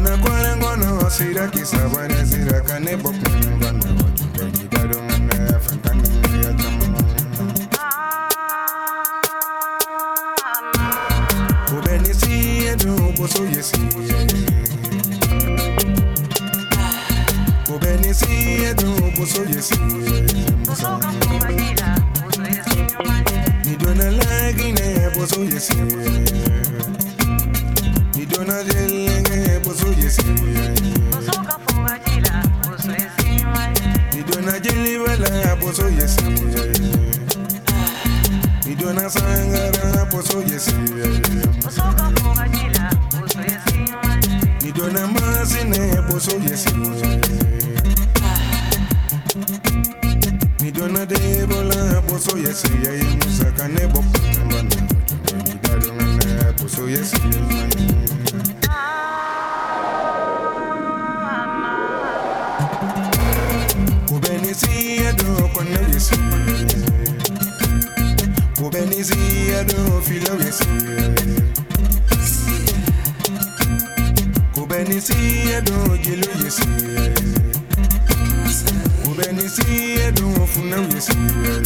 ni dona kwara ngono sira kisabane sira kane bokungana jombeni dado ngane fandani miya chama kubenisi edu boso yesi kubenisi edu boso yesi nidona lagine boso yesi poso yesi. Idona sangara na poso yesi. Idona masine poso yesi. Idona debola poso yesi. Yayi musaka nebo mbana idona poso yesi. Edo filo yesi kubenisi edo jelo yesi kubenisi edo funa yesi kubenisi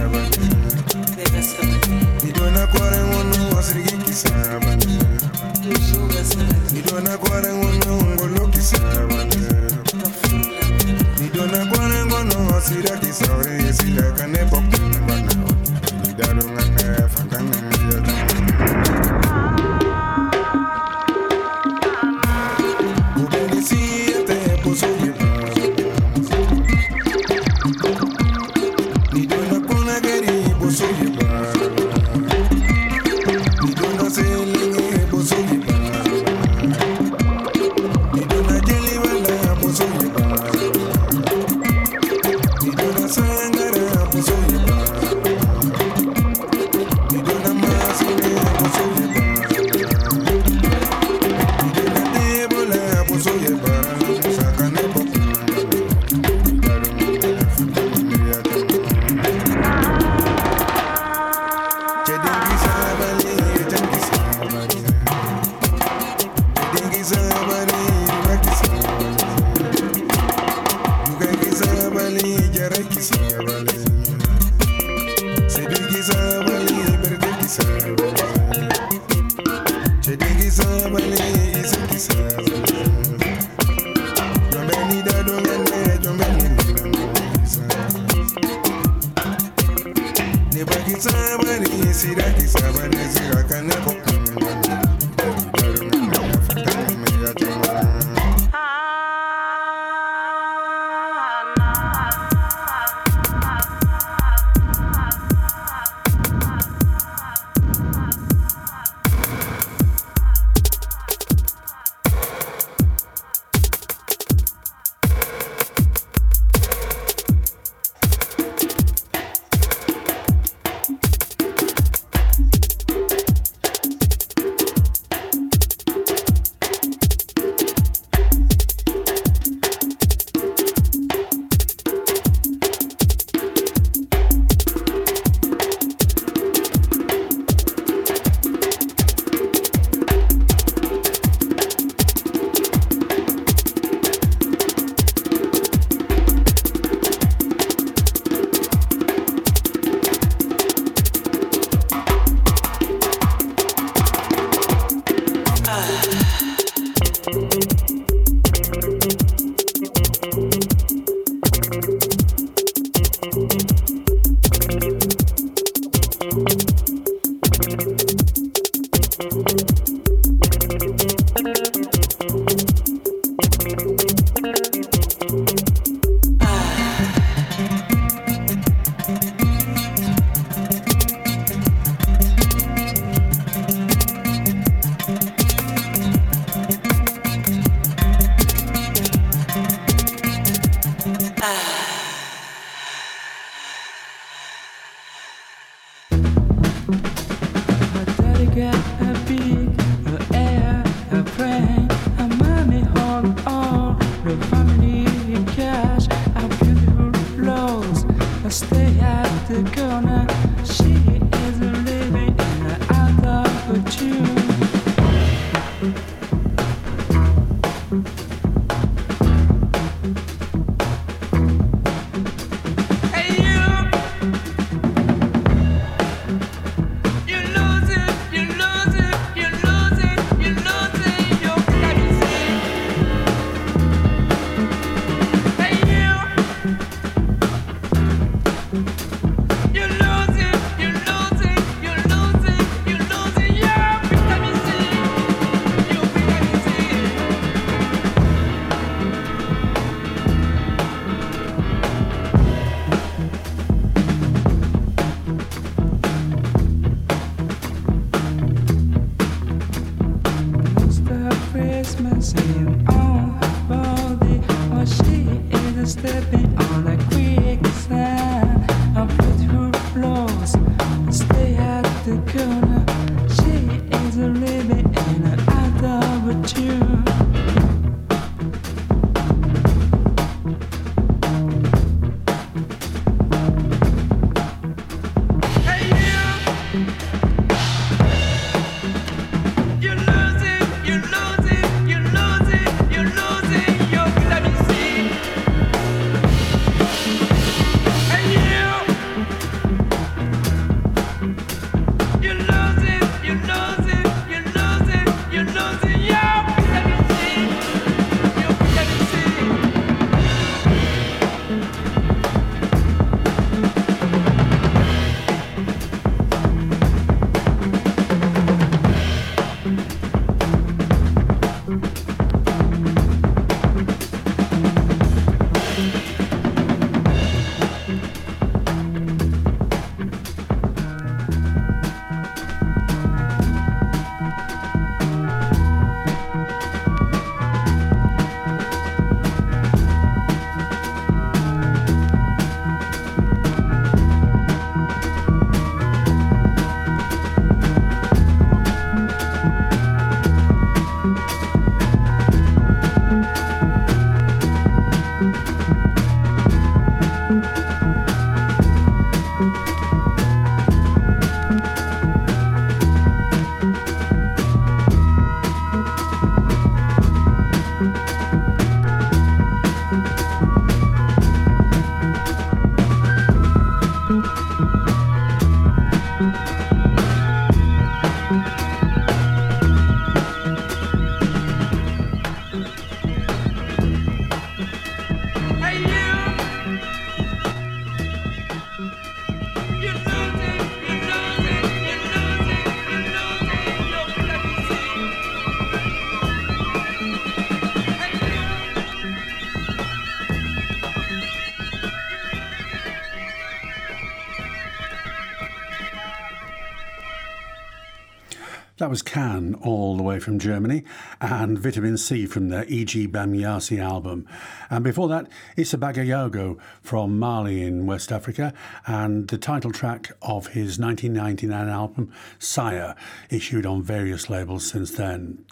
was Can, all the way from Germany, and Vitamin C from their Ege Bamyasi album. And before that, Issa Bagayogo from Mali in West Africa, and the title track of his 1999 album, Sya, issued on various labels since then.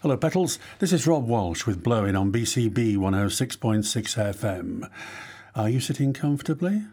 Hello, Petals. This is Rob Walsh with Blowin on BCB 106.6 FM. Are you sitting comfortably?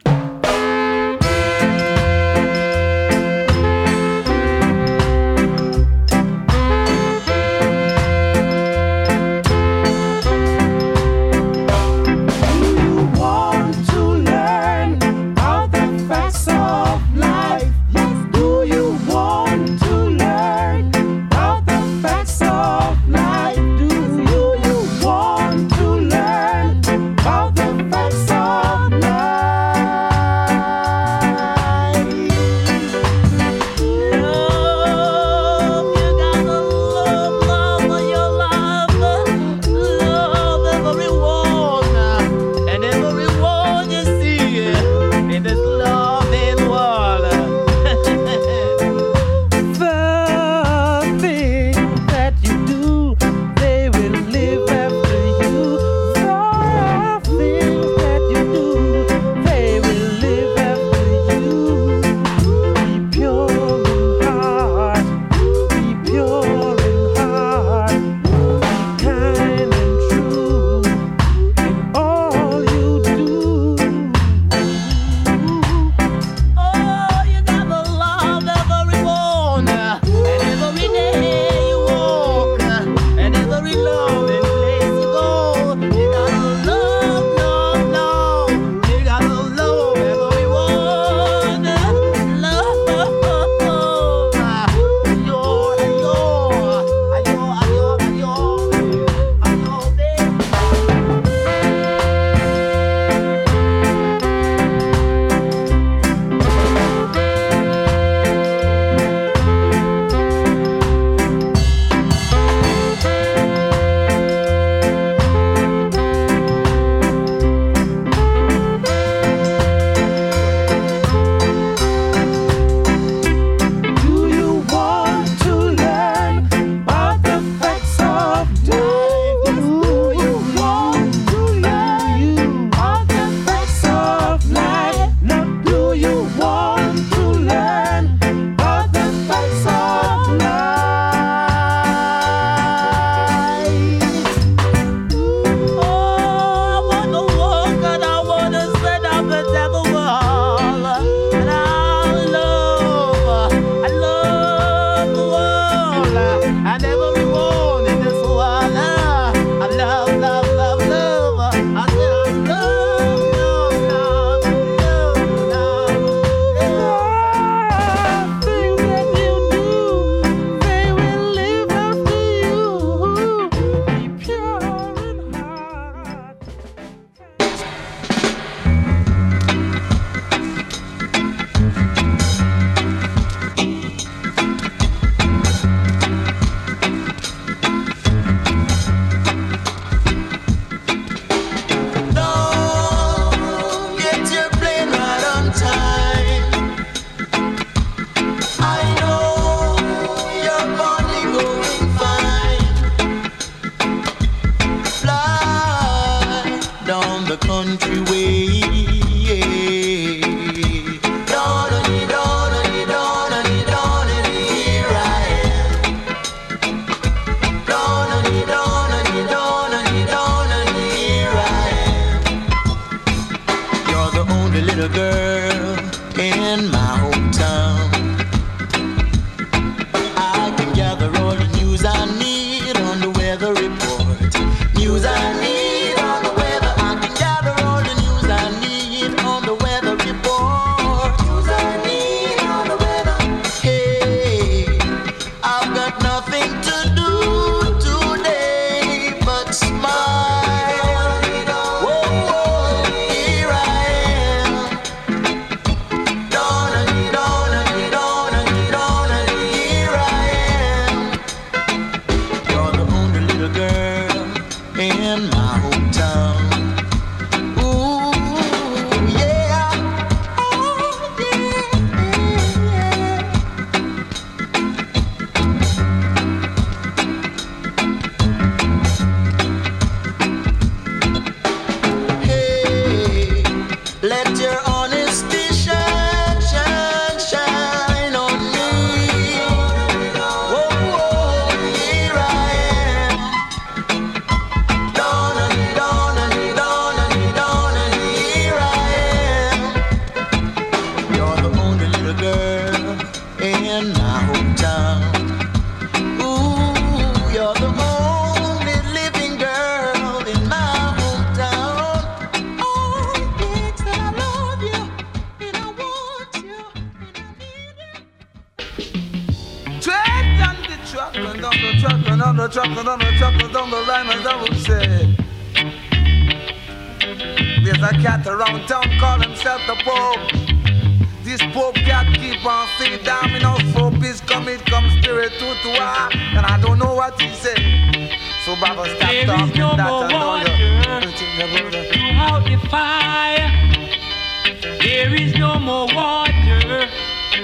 There is no more water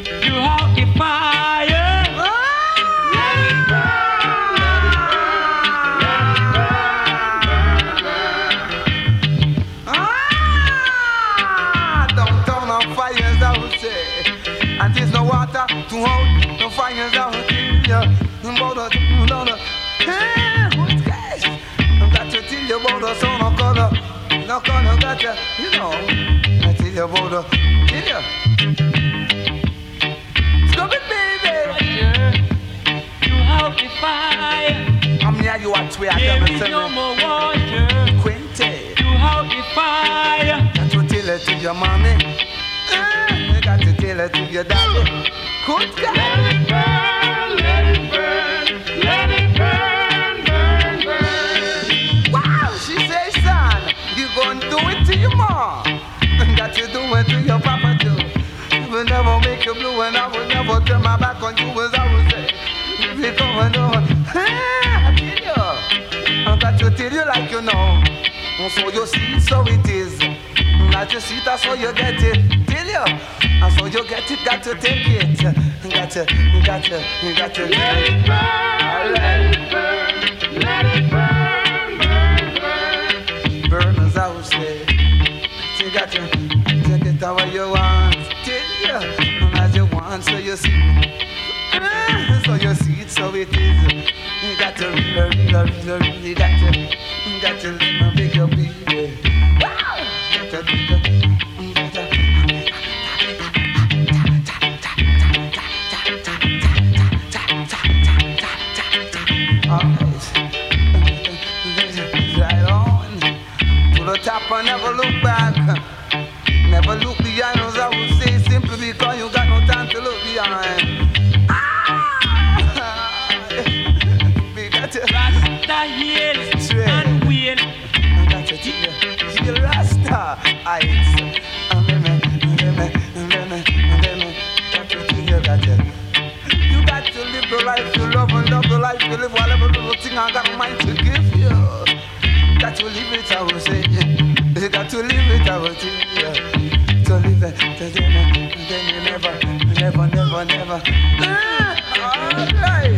to hog the fire. You hold the fire. Got to tell it to your mommy. Uh, you got to tell it to your daddy. Good Let it burn. happen, so you see, so it is. Not you see, that's so you get it. Tell you, and so you get it, got to take it. Got to, got to, got to. Let it burn, let it burn. I never look back. Never look behind us, I would say, simply because you got no time to look behind. Ah! got to Rasta heals and win. I got to tell you, you Rasta. eyes. You got to live the life you love and love the life you live, whatever little thing I got in mind. all right.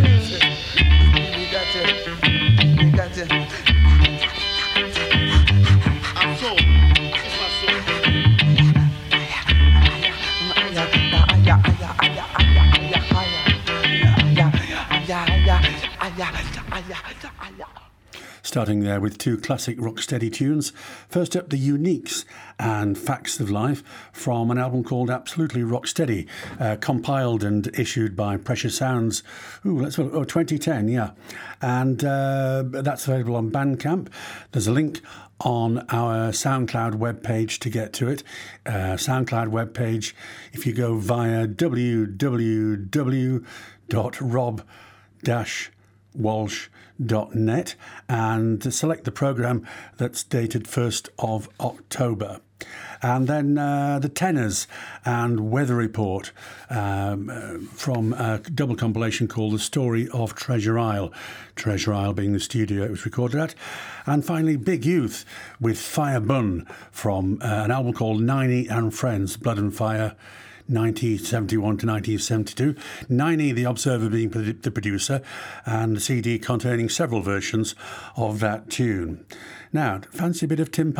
Got got Starting there with two classic rocksteady tunes. First up, The Uniques and Facts of Life from an album called Absolutely Rocksteady, uh, compiled and issued by Pressure Sounds. Ooh, let's oh, 2010, yeah. And uh, that's available on Bandcamp. There's a link on our SoundCloud webpage to get to it. Uh, SoundCloud webpage, if you go via www.rob-walsh.net and select the program that's dated 1st of October. And then uh, the Tennors and Weather Report um, uh, from a double compilation called The Story of Treasure Isle. Treasure Isle being the studio it was recorded at. And finally, Big Youth with Fire Bunn from uh, an album called Niney and Friends, Blood and Fire. 1971 to 1972. Niney, the Observer, being the producer, and the CD containing several versions of that tune. Now, fancy a bit of Tim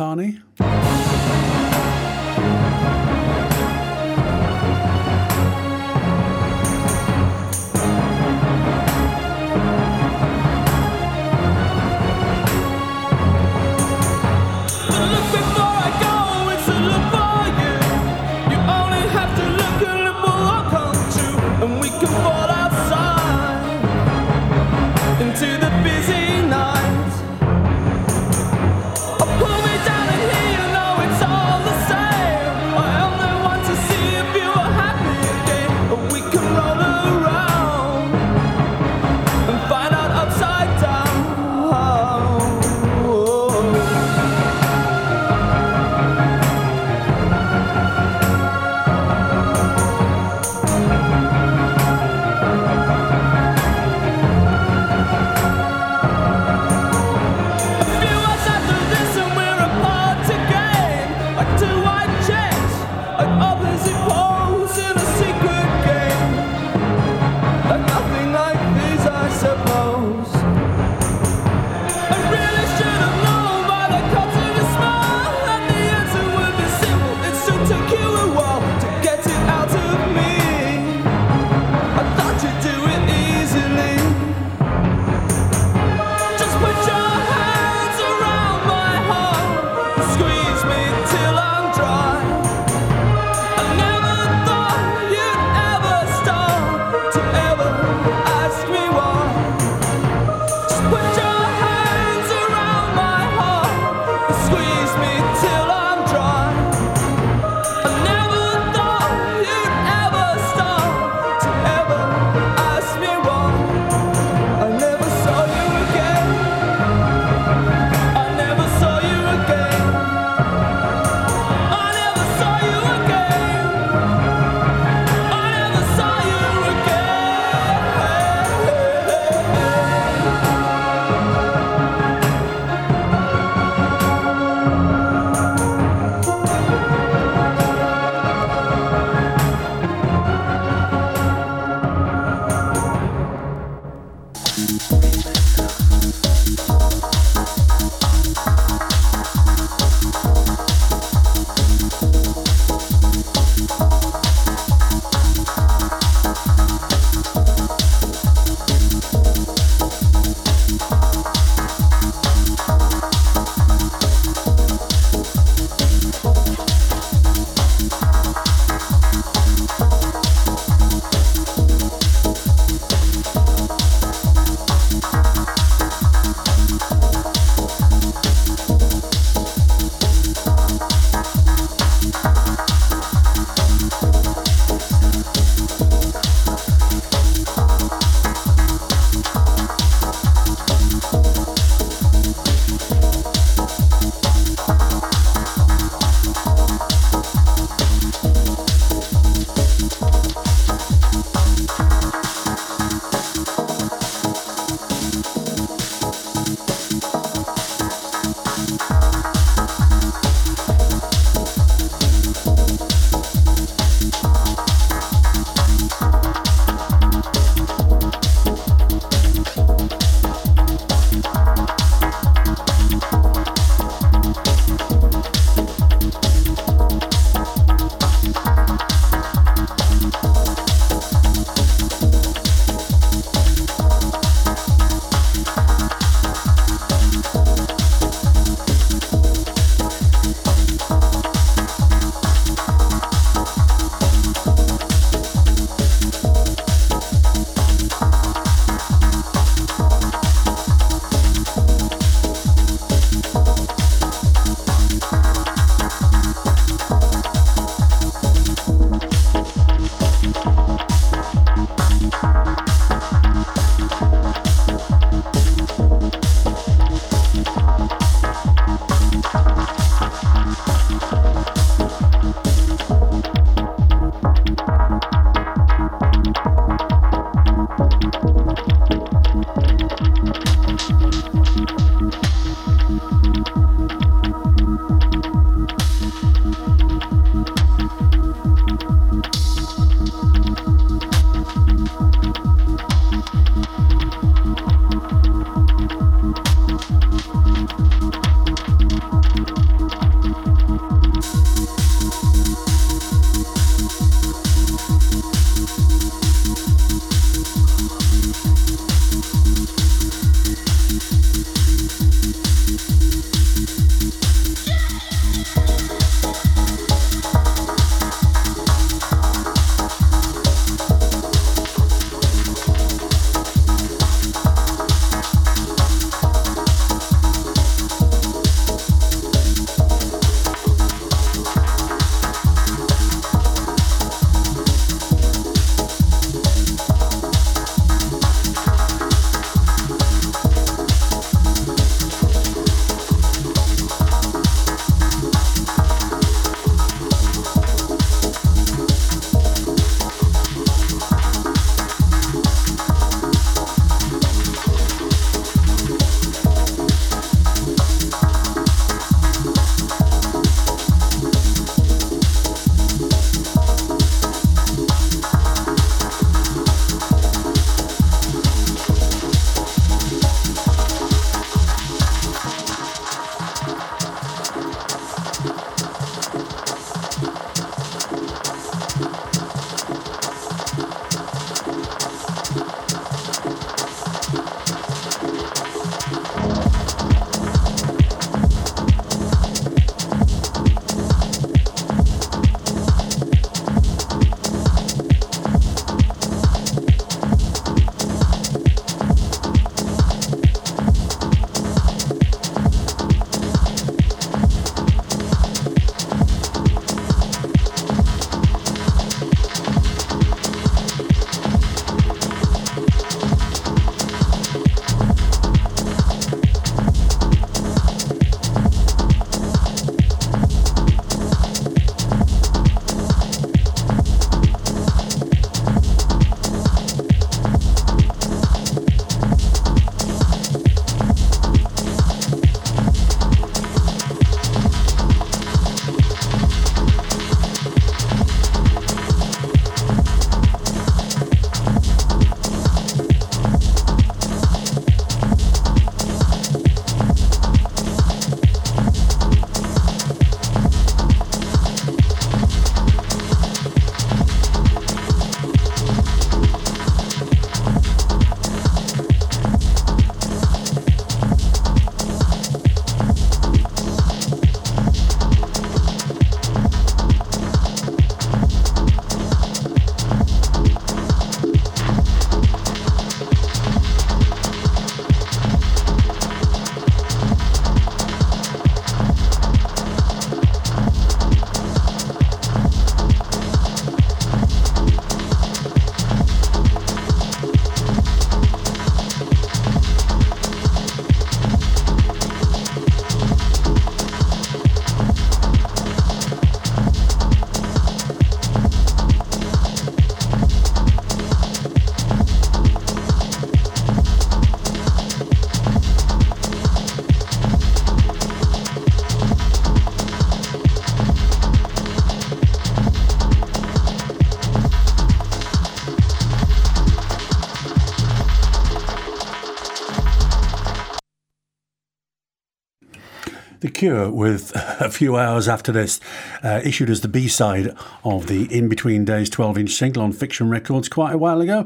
Cure, with a few hours after this, uh, issued as the B side of the In Between Days 12 inch single on Fiction Records quite a while ago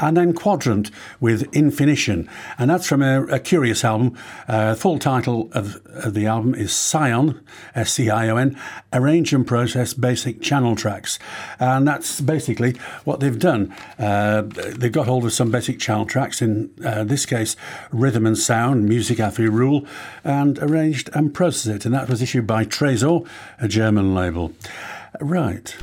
and then Quadrant with Infinition, and that's from a, a curious album. Uh, full title of, of, the album is Scion, S C I O N, Arrange and Process Basic Channel Tracks, and that's basically what they've done. Uh, they've got hold of some basic channel tracks, in uh, this case, rhythm and sound, music after rule, and arranged and processed it, and that was issued by Tresor, a German label. Right.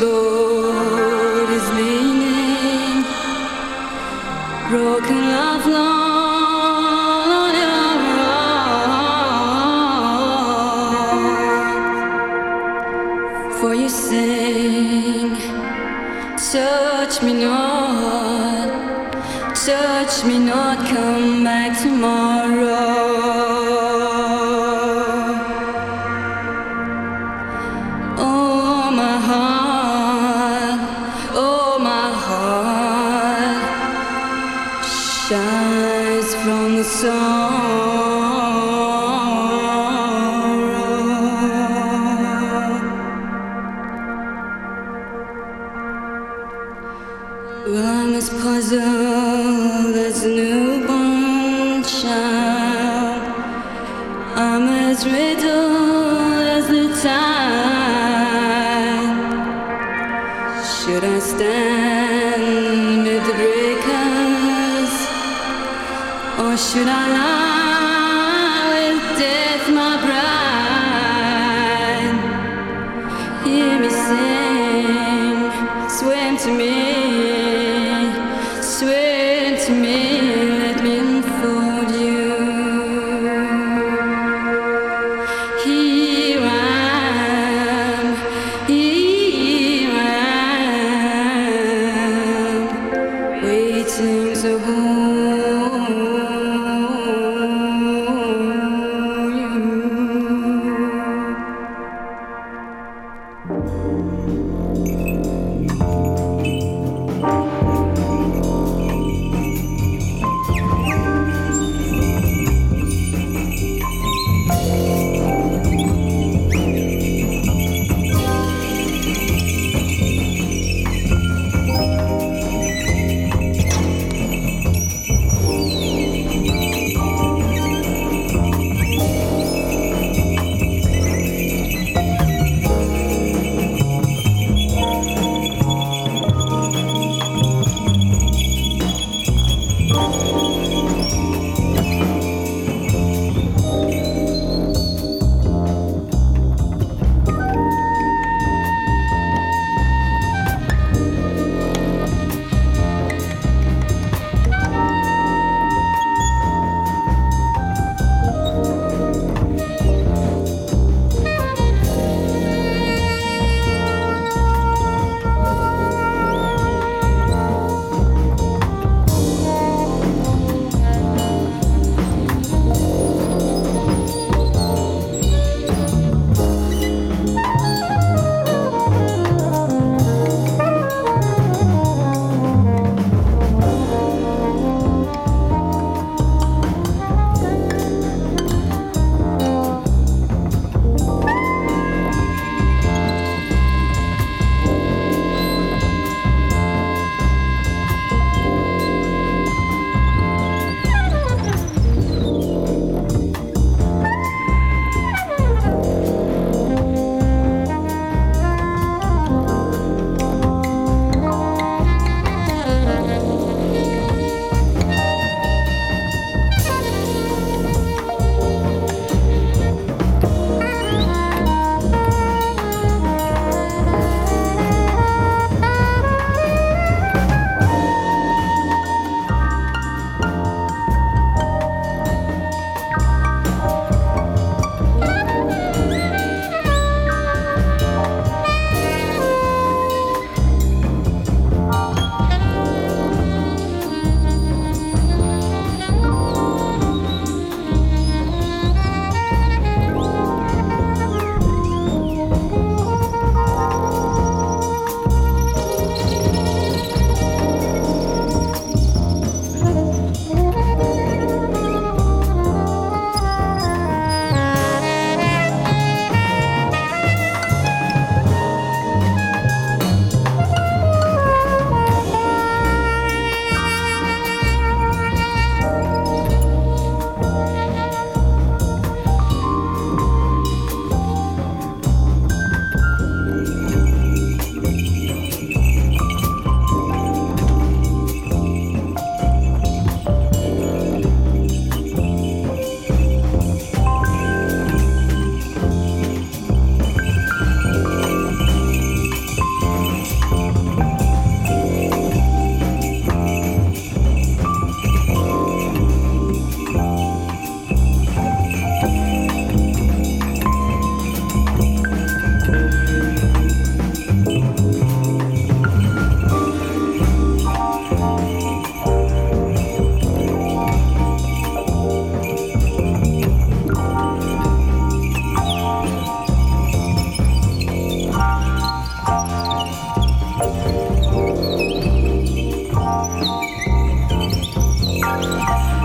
Boat is leaning, broken love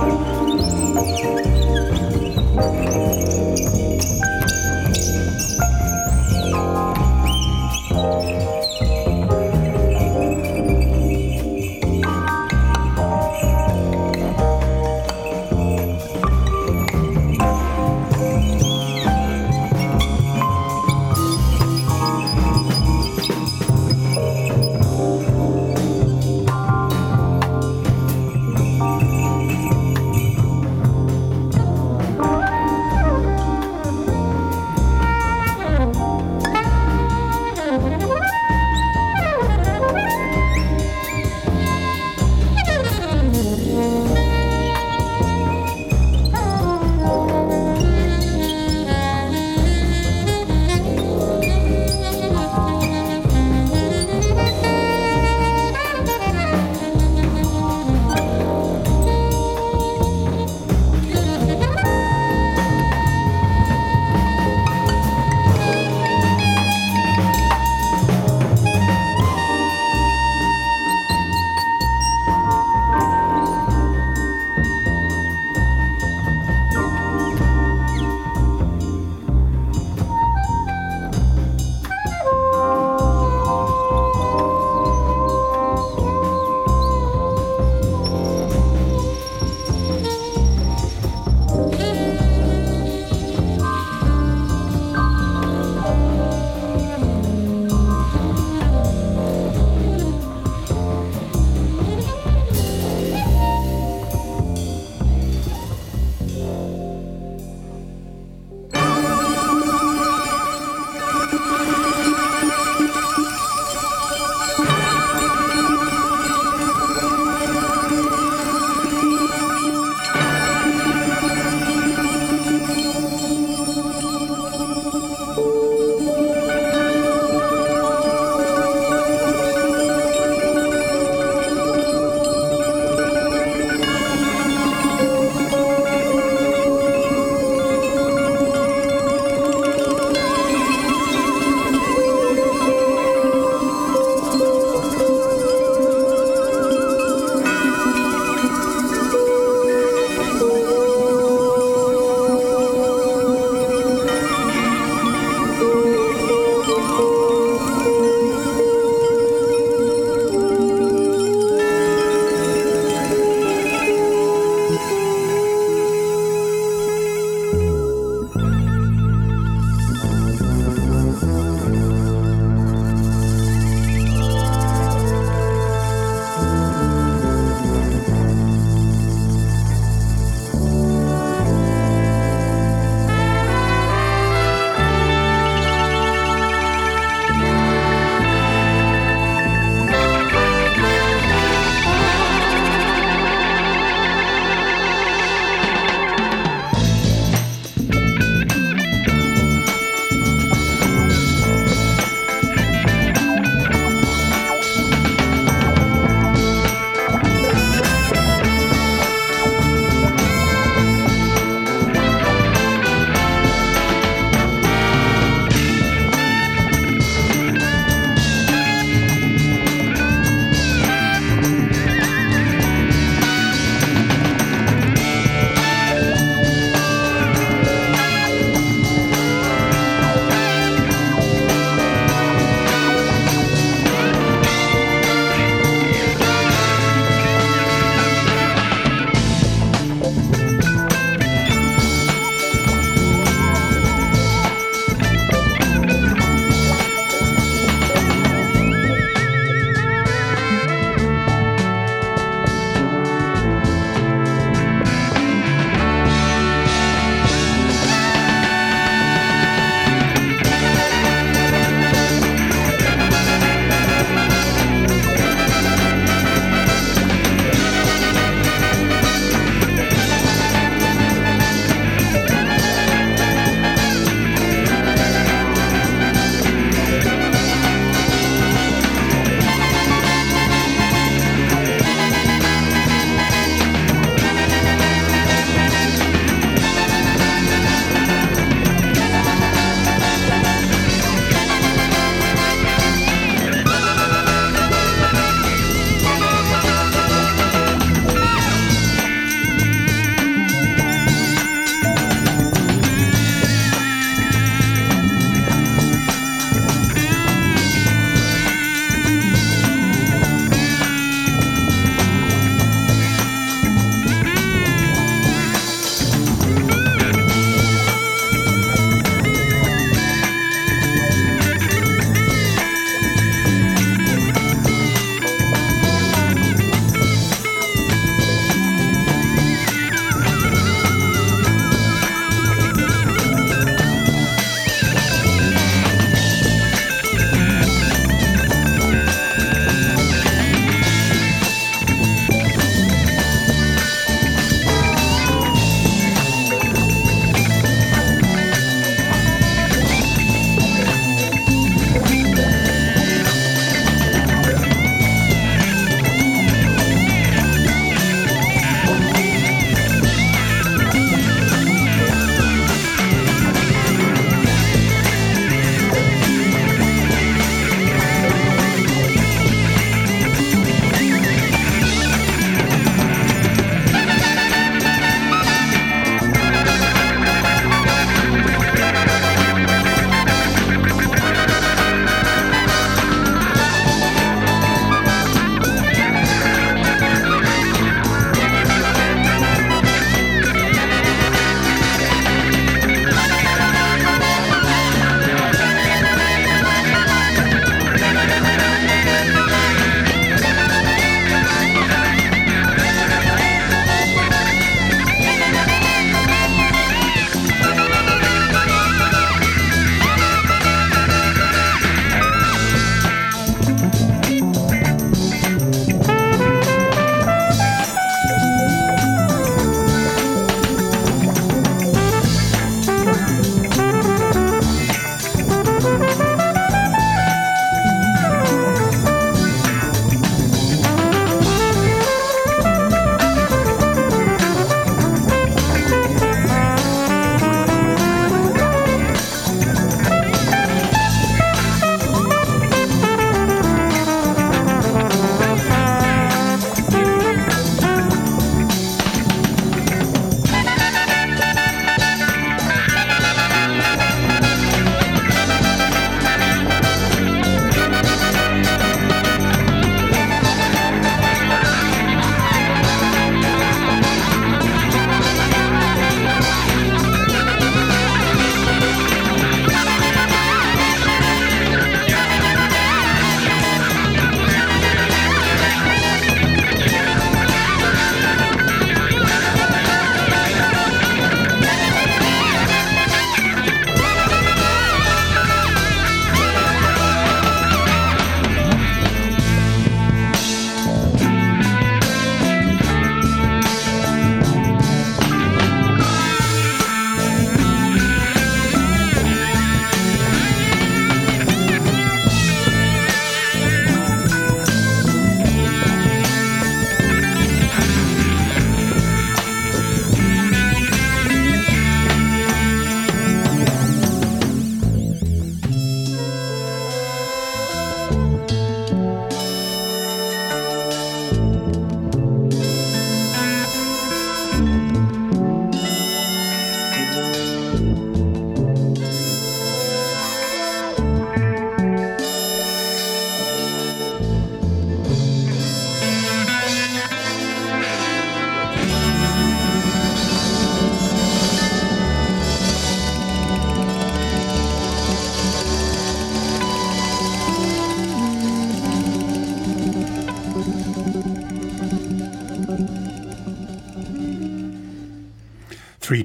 Música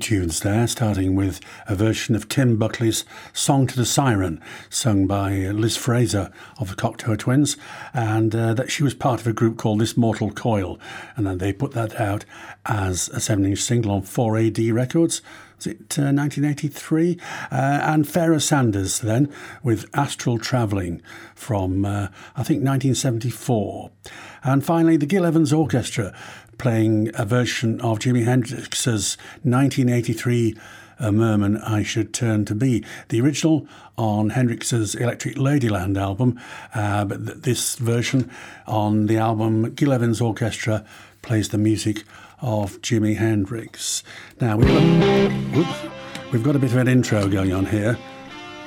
tunes there, starting with a version of Tim Buckley's Song to the Siren, sung by Liz Fraser of the Cocteau Twins, and uh, that she was part of a group called This Mortal Coil, and then they put that out as a 7 inch single on 4AD Records. Was it uh, 1983? Uh, and Pharoah Sanders then with Astral Travelling from, uh, I think, 1974. And finally, the Gil Evans Orchestra playing a version of Jimi Hendrix's 1983 a Merman I Should Turn to Be. The original on Hendrix's Electric Ladyland album, uh, but th- this version on the album Gil Evans Orchestra plays the music of Jimi Hendrix. Now, we've got, we've got a bit of an intro going on here.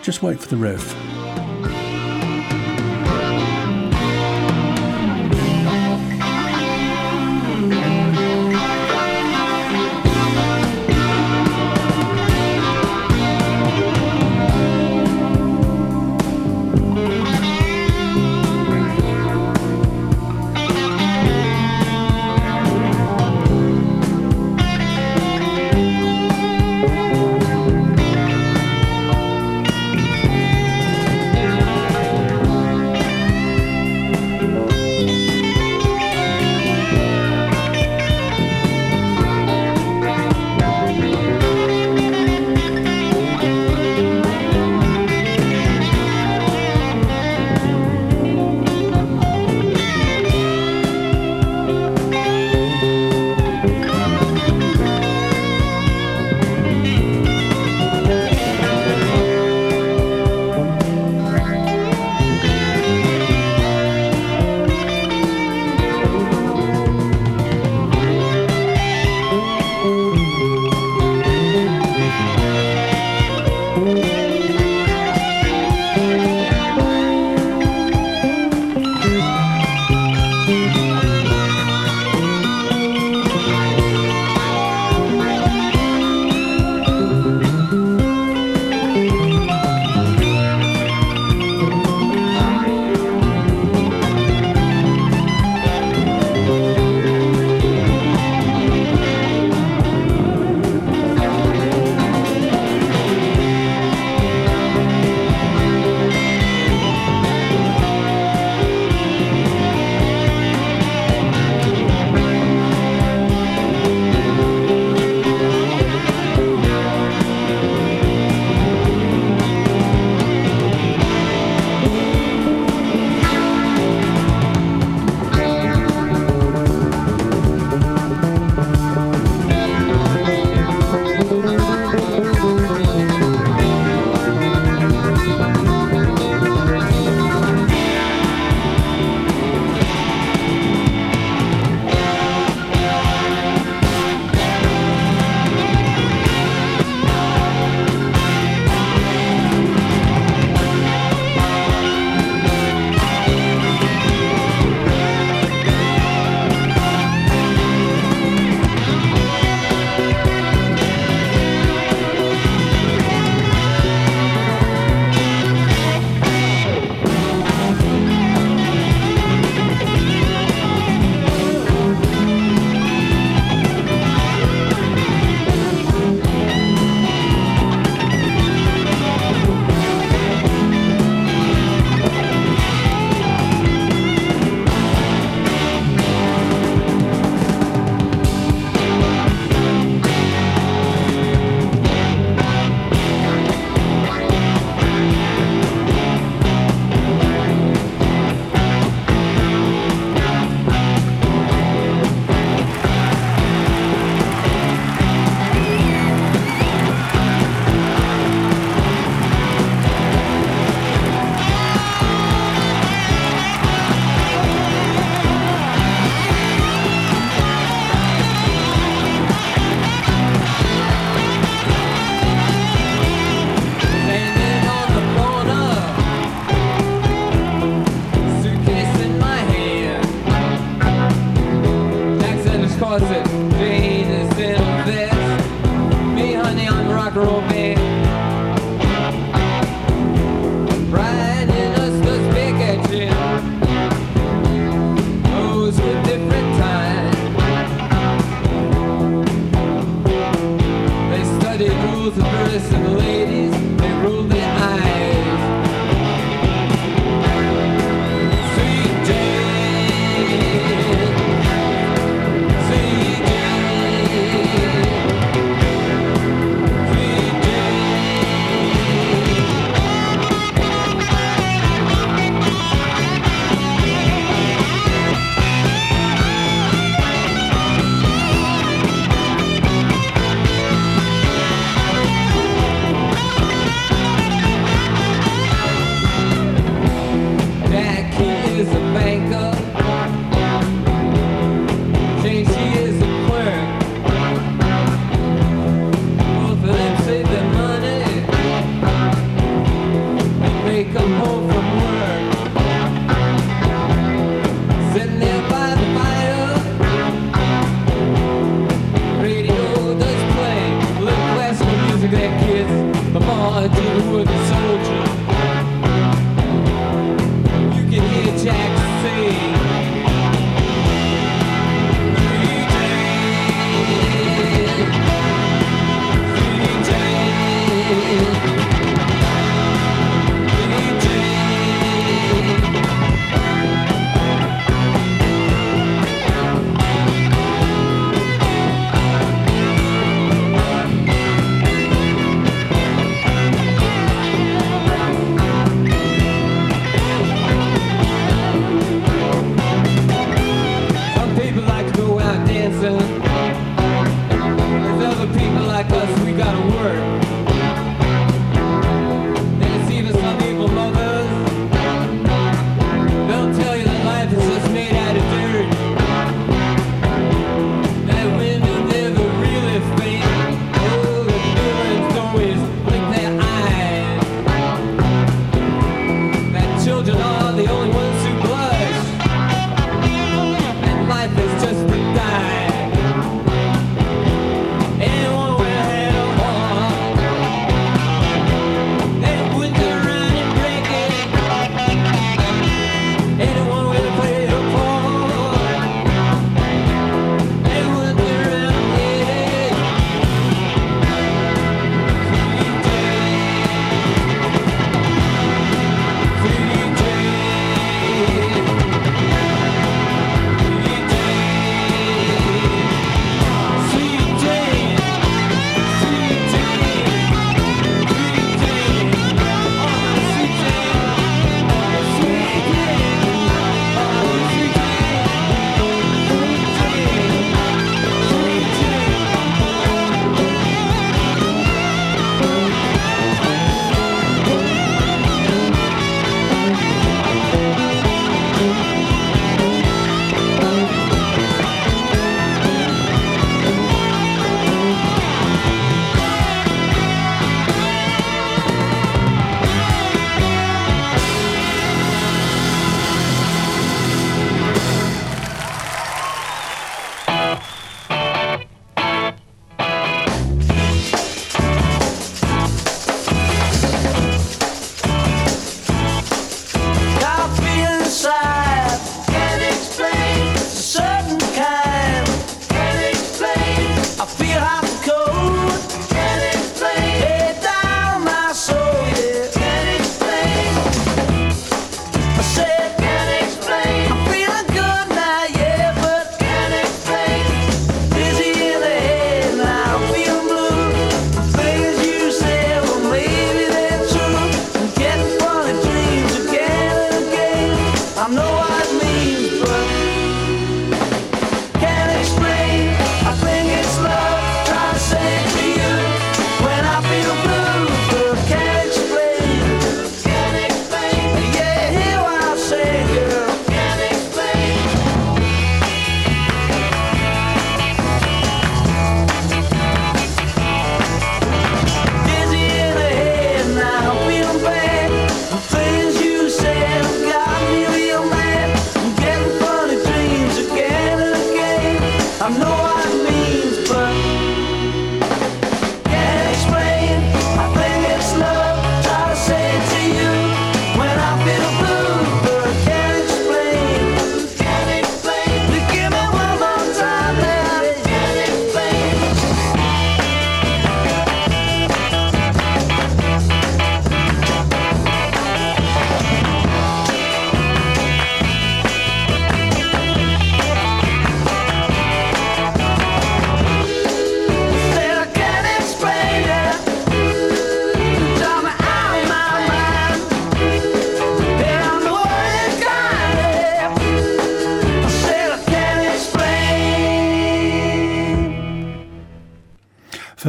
Just wait for the riff.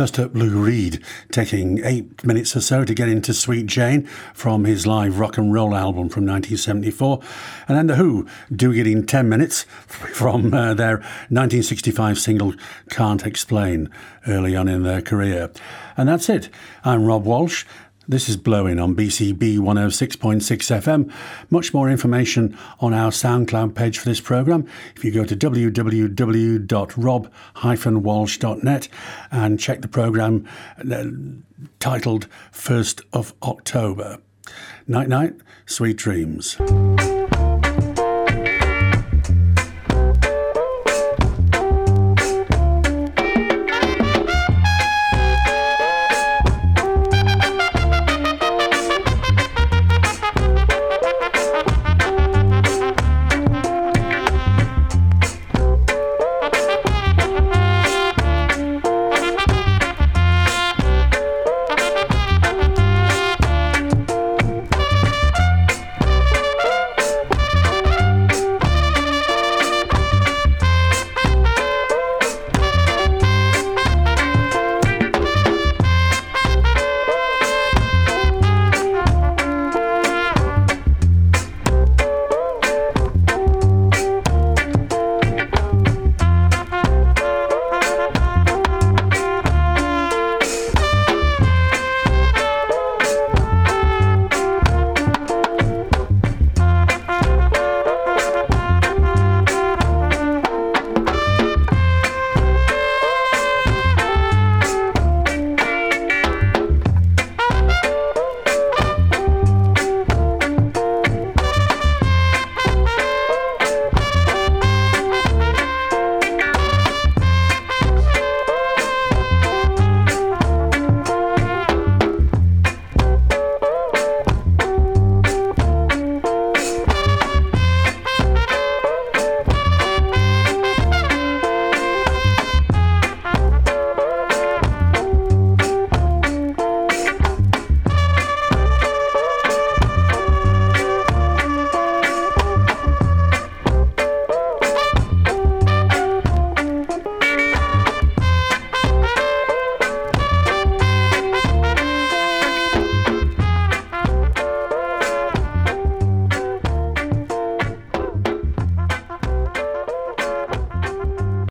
First up, Lou Reed, taking eight minutes or so to get into Sweet Jane from his live rock and roll album from 1974. And then The Who do it in 10 minutes from uh, their 1965 single Can't Explain early on in their career. And that's it. I'm Rob Walsh. This is Blowin on BCB 106.6 FM. Much more information on our SoundCloud page for this program. If you go to www.rob-walsh.net and check the program uh, titled 1st of October. Night night, sweet dreams.